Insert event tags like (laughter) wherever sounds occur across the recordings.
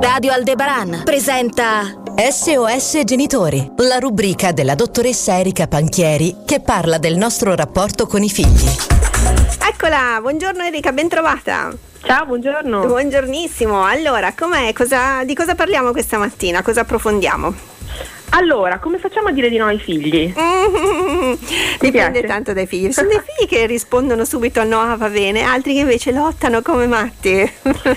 Radio Aldebaran presenta SOS Genitori, la rubrica della dottoressa Erika Panchieri che parla del nostro rapporto con i figli. Eccola, buongiorno Erika, ben trovata. Ciao, buongiorno. Buongiornissimo. Allora, com'è? Cosa, di cosa parliamo questa mattina? Cosa approfondiamo? Allora, come facciamo a dire di no ai figli? Mm, (laughs) dipende tanto dai figli. Ci (laughs) sono dei figli che rispondono subito a no, ah, va bene, altri che invece lottano come matti.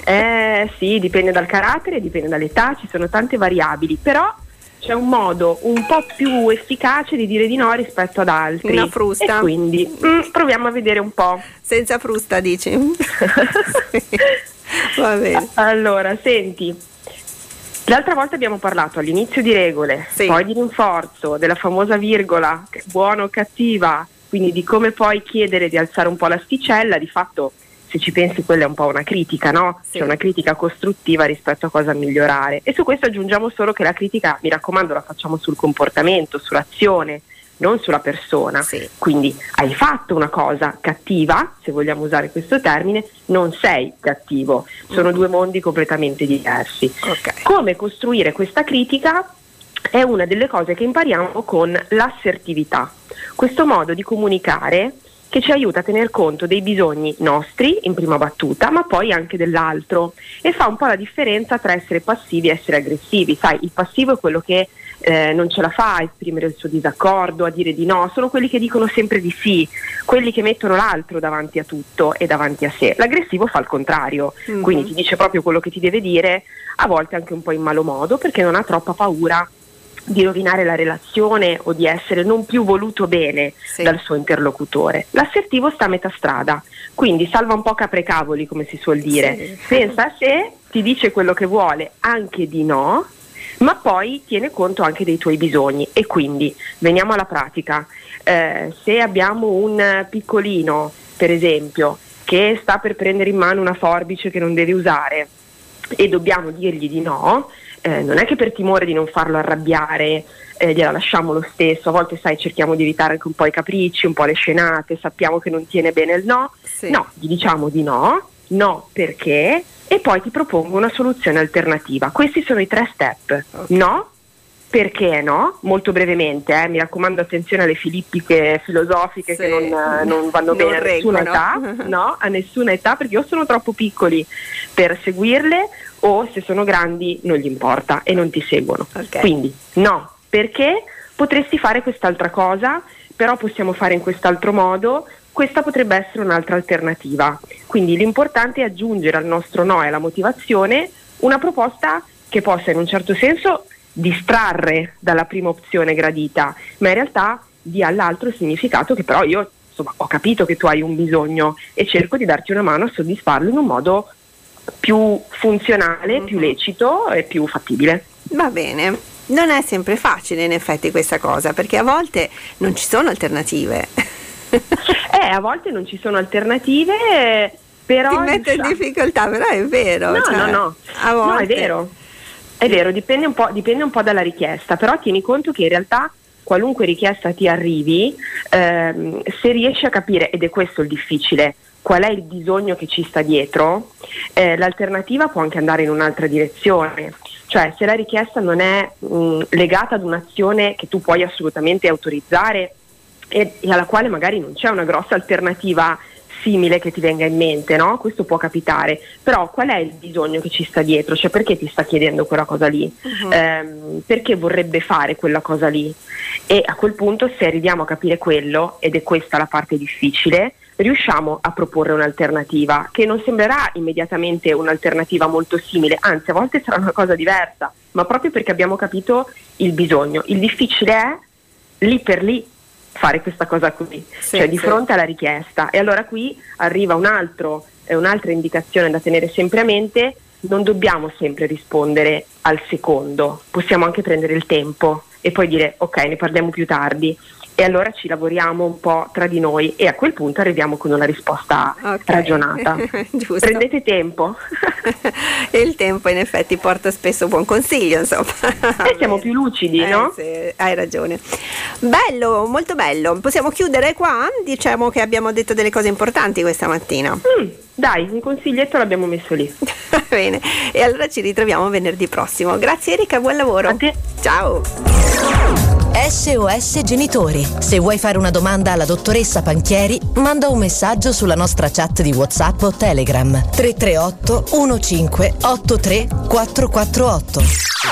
eh sì, dipende dal carattere, dipende dall'età, ci sono tante variabili, però c'è un modo un po' più efficace di dire di no rispetto ad altri. Una frusta. E quindi mm, proviamo a vedere un po'. Senza frusta, dici? (laughs) Va bene. Allora, senti, L'altra volta abbiamo parlato all'inizio di regole, sì. poi di rinforzo, della famosa virgola, buona o cattiva, quindi di come poi chiedere di alzare un po' l'asticella, di fatto se ci pensi quella è un po' una critica, no? Sì. C'è una critica costruttiva rispetto a cosa migliorare. E su questo aggiungiamo solo che la critica, mi raccomando, la facciamo sul comportamento, sull'azione, non sulla persona. Sì. Quindi hai fatto una cosa cattiva, se vogliamo usare questo termine, non sei cattivo, sono mm. due mondi completamente diversi. Okay. Come costruire questa critica è una delle cose che impariamo con l'assertività, questo modo di comunicare che ci aiuta a tener conto dei bisogni nostri in prima battuta, ma poi anche dell'altro e fa un po' la differenza tra essere passivi e essere aggressivi. Sai, il passivo è quello che eh, non ce la fa a esprimere il suo disaccordo, a dire di no, sono quelli che dicono sempre di sì, quelli che mettono l'altro davanti a tutto e davanti a sé. L'aggressivo fa il contrario, mm-hmm. quindi ti dice proprio quello che ti deve dire, a volte anche un po' in malo modo perché non ha troppa paura di rovinare la relazione o di essere non più voluto bene sì. dal suo interlocutore. L'assertivo sta a metà strada, quindi salva un po' caprecavoli, come si suol dire. Sì. Pensa a sé, ti dice quello che vuole, anche di no, ma poi tiene conto anche dei tuoi bisogni e quindi veniamo alla pratica. Eh, se abbiamo un piccolino, per esempio, che sta per prendere in mano una forbice che non deve usare e dobbiamo dirgli di no, eh, non è che per timore di non farlo arrabbiare eh, gliela lasciamo lo stesso, a volte sai cerchiamo di evitare anche un po' i capricci, un po' le scenate, sappiamo che non tiene bene il no, sì. no, gli diciamo di no, no perché e poi ti propongo una soluzione alternativa. Questi sono i tre step. Okay. No, perché no? Molto brevemente, eh, mi raccomando attenzione alle filippiche filosofiche sì. che non, non vanno non bene a nessuna età, no, a nessuna età perché o sono troppo piccoli per seguirle o se sono grandi non gli importa e non ti seguono. Okay. Quindi no, perché potresti fare quest'altra cosa, però possiamo fare in quest'altro modo, questa potrebbe essere un'altra alternativa. Quindi l'importante è aggiungere al nostro no e alla motivazione una proposta che possa in un certo senso distrarre dalla prima opzione gradita, ma in realtà dia all'altro il significato che però io insomma, ho capito che tu hai un bisogno e cerco di darti una mano a soddisfarlo in un modo più funzionale, più lecito e più fattibile. Va bene. Non è sempre facile in effetti questa cosa, perché a volte non ci sono alternative. (laughs) eh, a volte non ci sono alternative, però... Ti mette in difficoltà, però è vero. No, cioè, no, no. A volte... No, è vero. È vero, dipende un, dipende un po' dalla richiesta, però tieni conto che in realtà qualunque richiesta ti arrivi, ehm, se riesci a capire, ed è questo il difficile, qual è il bisogno che ci sta dietro, eh, l'alternativa può anche andare in un'altra direzione. Cioè se la richiesta non è mh, legata ad un'azione che tu puoi assolutamente autorizzare e, alla quale magari non c'è una grossa alternativa simile che ti venga in mente, no? Questo può capitare, però qual è il bisogno che ci sta dietro? Cioè perché ti sta chiedendo quella cosa lì? Uh-huh. Eh, perché vorrebbe fare quella cosa lì? E a quel punto se arriviamo a capire quello, ed è questa la parte difficile, riusciamo a proporre un'alternativa che non sembrerà immediatamente un'alternativa molto simile, anzi a volte sarà una cosa diversa, ma proprio perché abbiamo capito il bisogno. Il difficile è lì per lì fare questa cosa qui, sì, cioè di sì. fronte alla richiesta. E allora qui arriva un altro, un'altra indicazione da tenere sempre a mente, non dobbiamo sempre rispondere al secondo, possiamo anche prendere il tempo e poi dire ok ne parliamo più tardi e allora ci lavoriamo un po' tra di noi e a quel punto arriviamo con una risposta okay. ragionata. (laughs) Prendete tempo. (laughs) e il tempo in effetti porta spesso buon consiglio, insomma. E siamo più lucidi, eh, no? Sì, hai ragione. Bello, molto bello. Possiamo chiudere qua? Diciamo che abbiamo detto delle cose importanti questa mattina. Mm, dai, un consiglietto l'abbiamo messo lì. (laughs) Bene, e allora ci ritroviamo venerdì prossimo. Grazie Erika, buon lavoro. A te. Ciao. SOS Genitori. Se vuoi fare una domanda alla dottoressa Panchieri, manda un messaggio sulla nostra chat di WhatsApp o Telegram 338 15 83 448.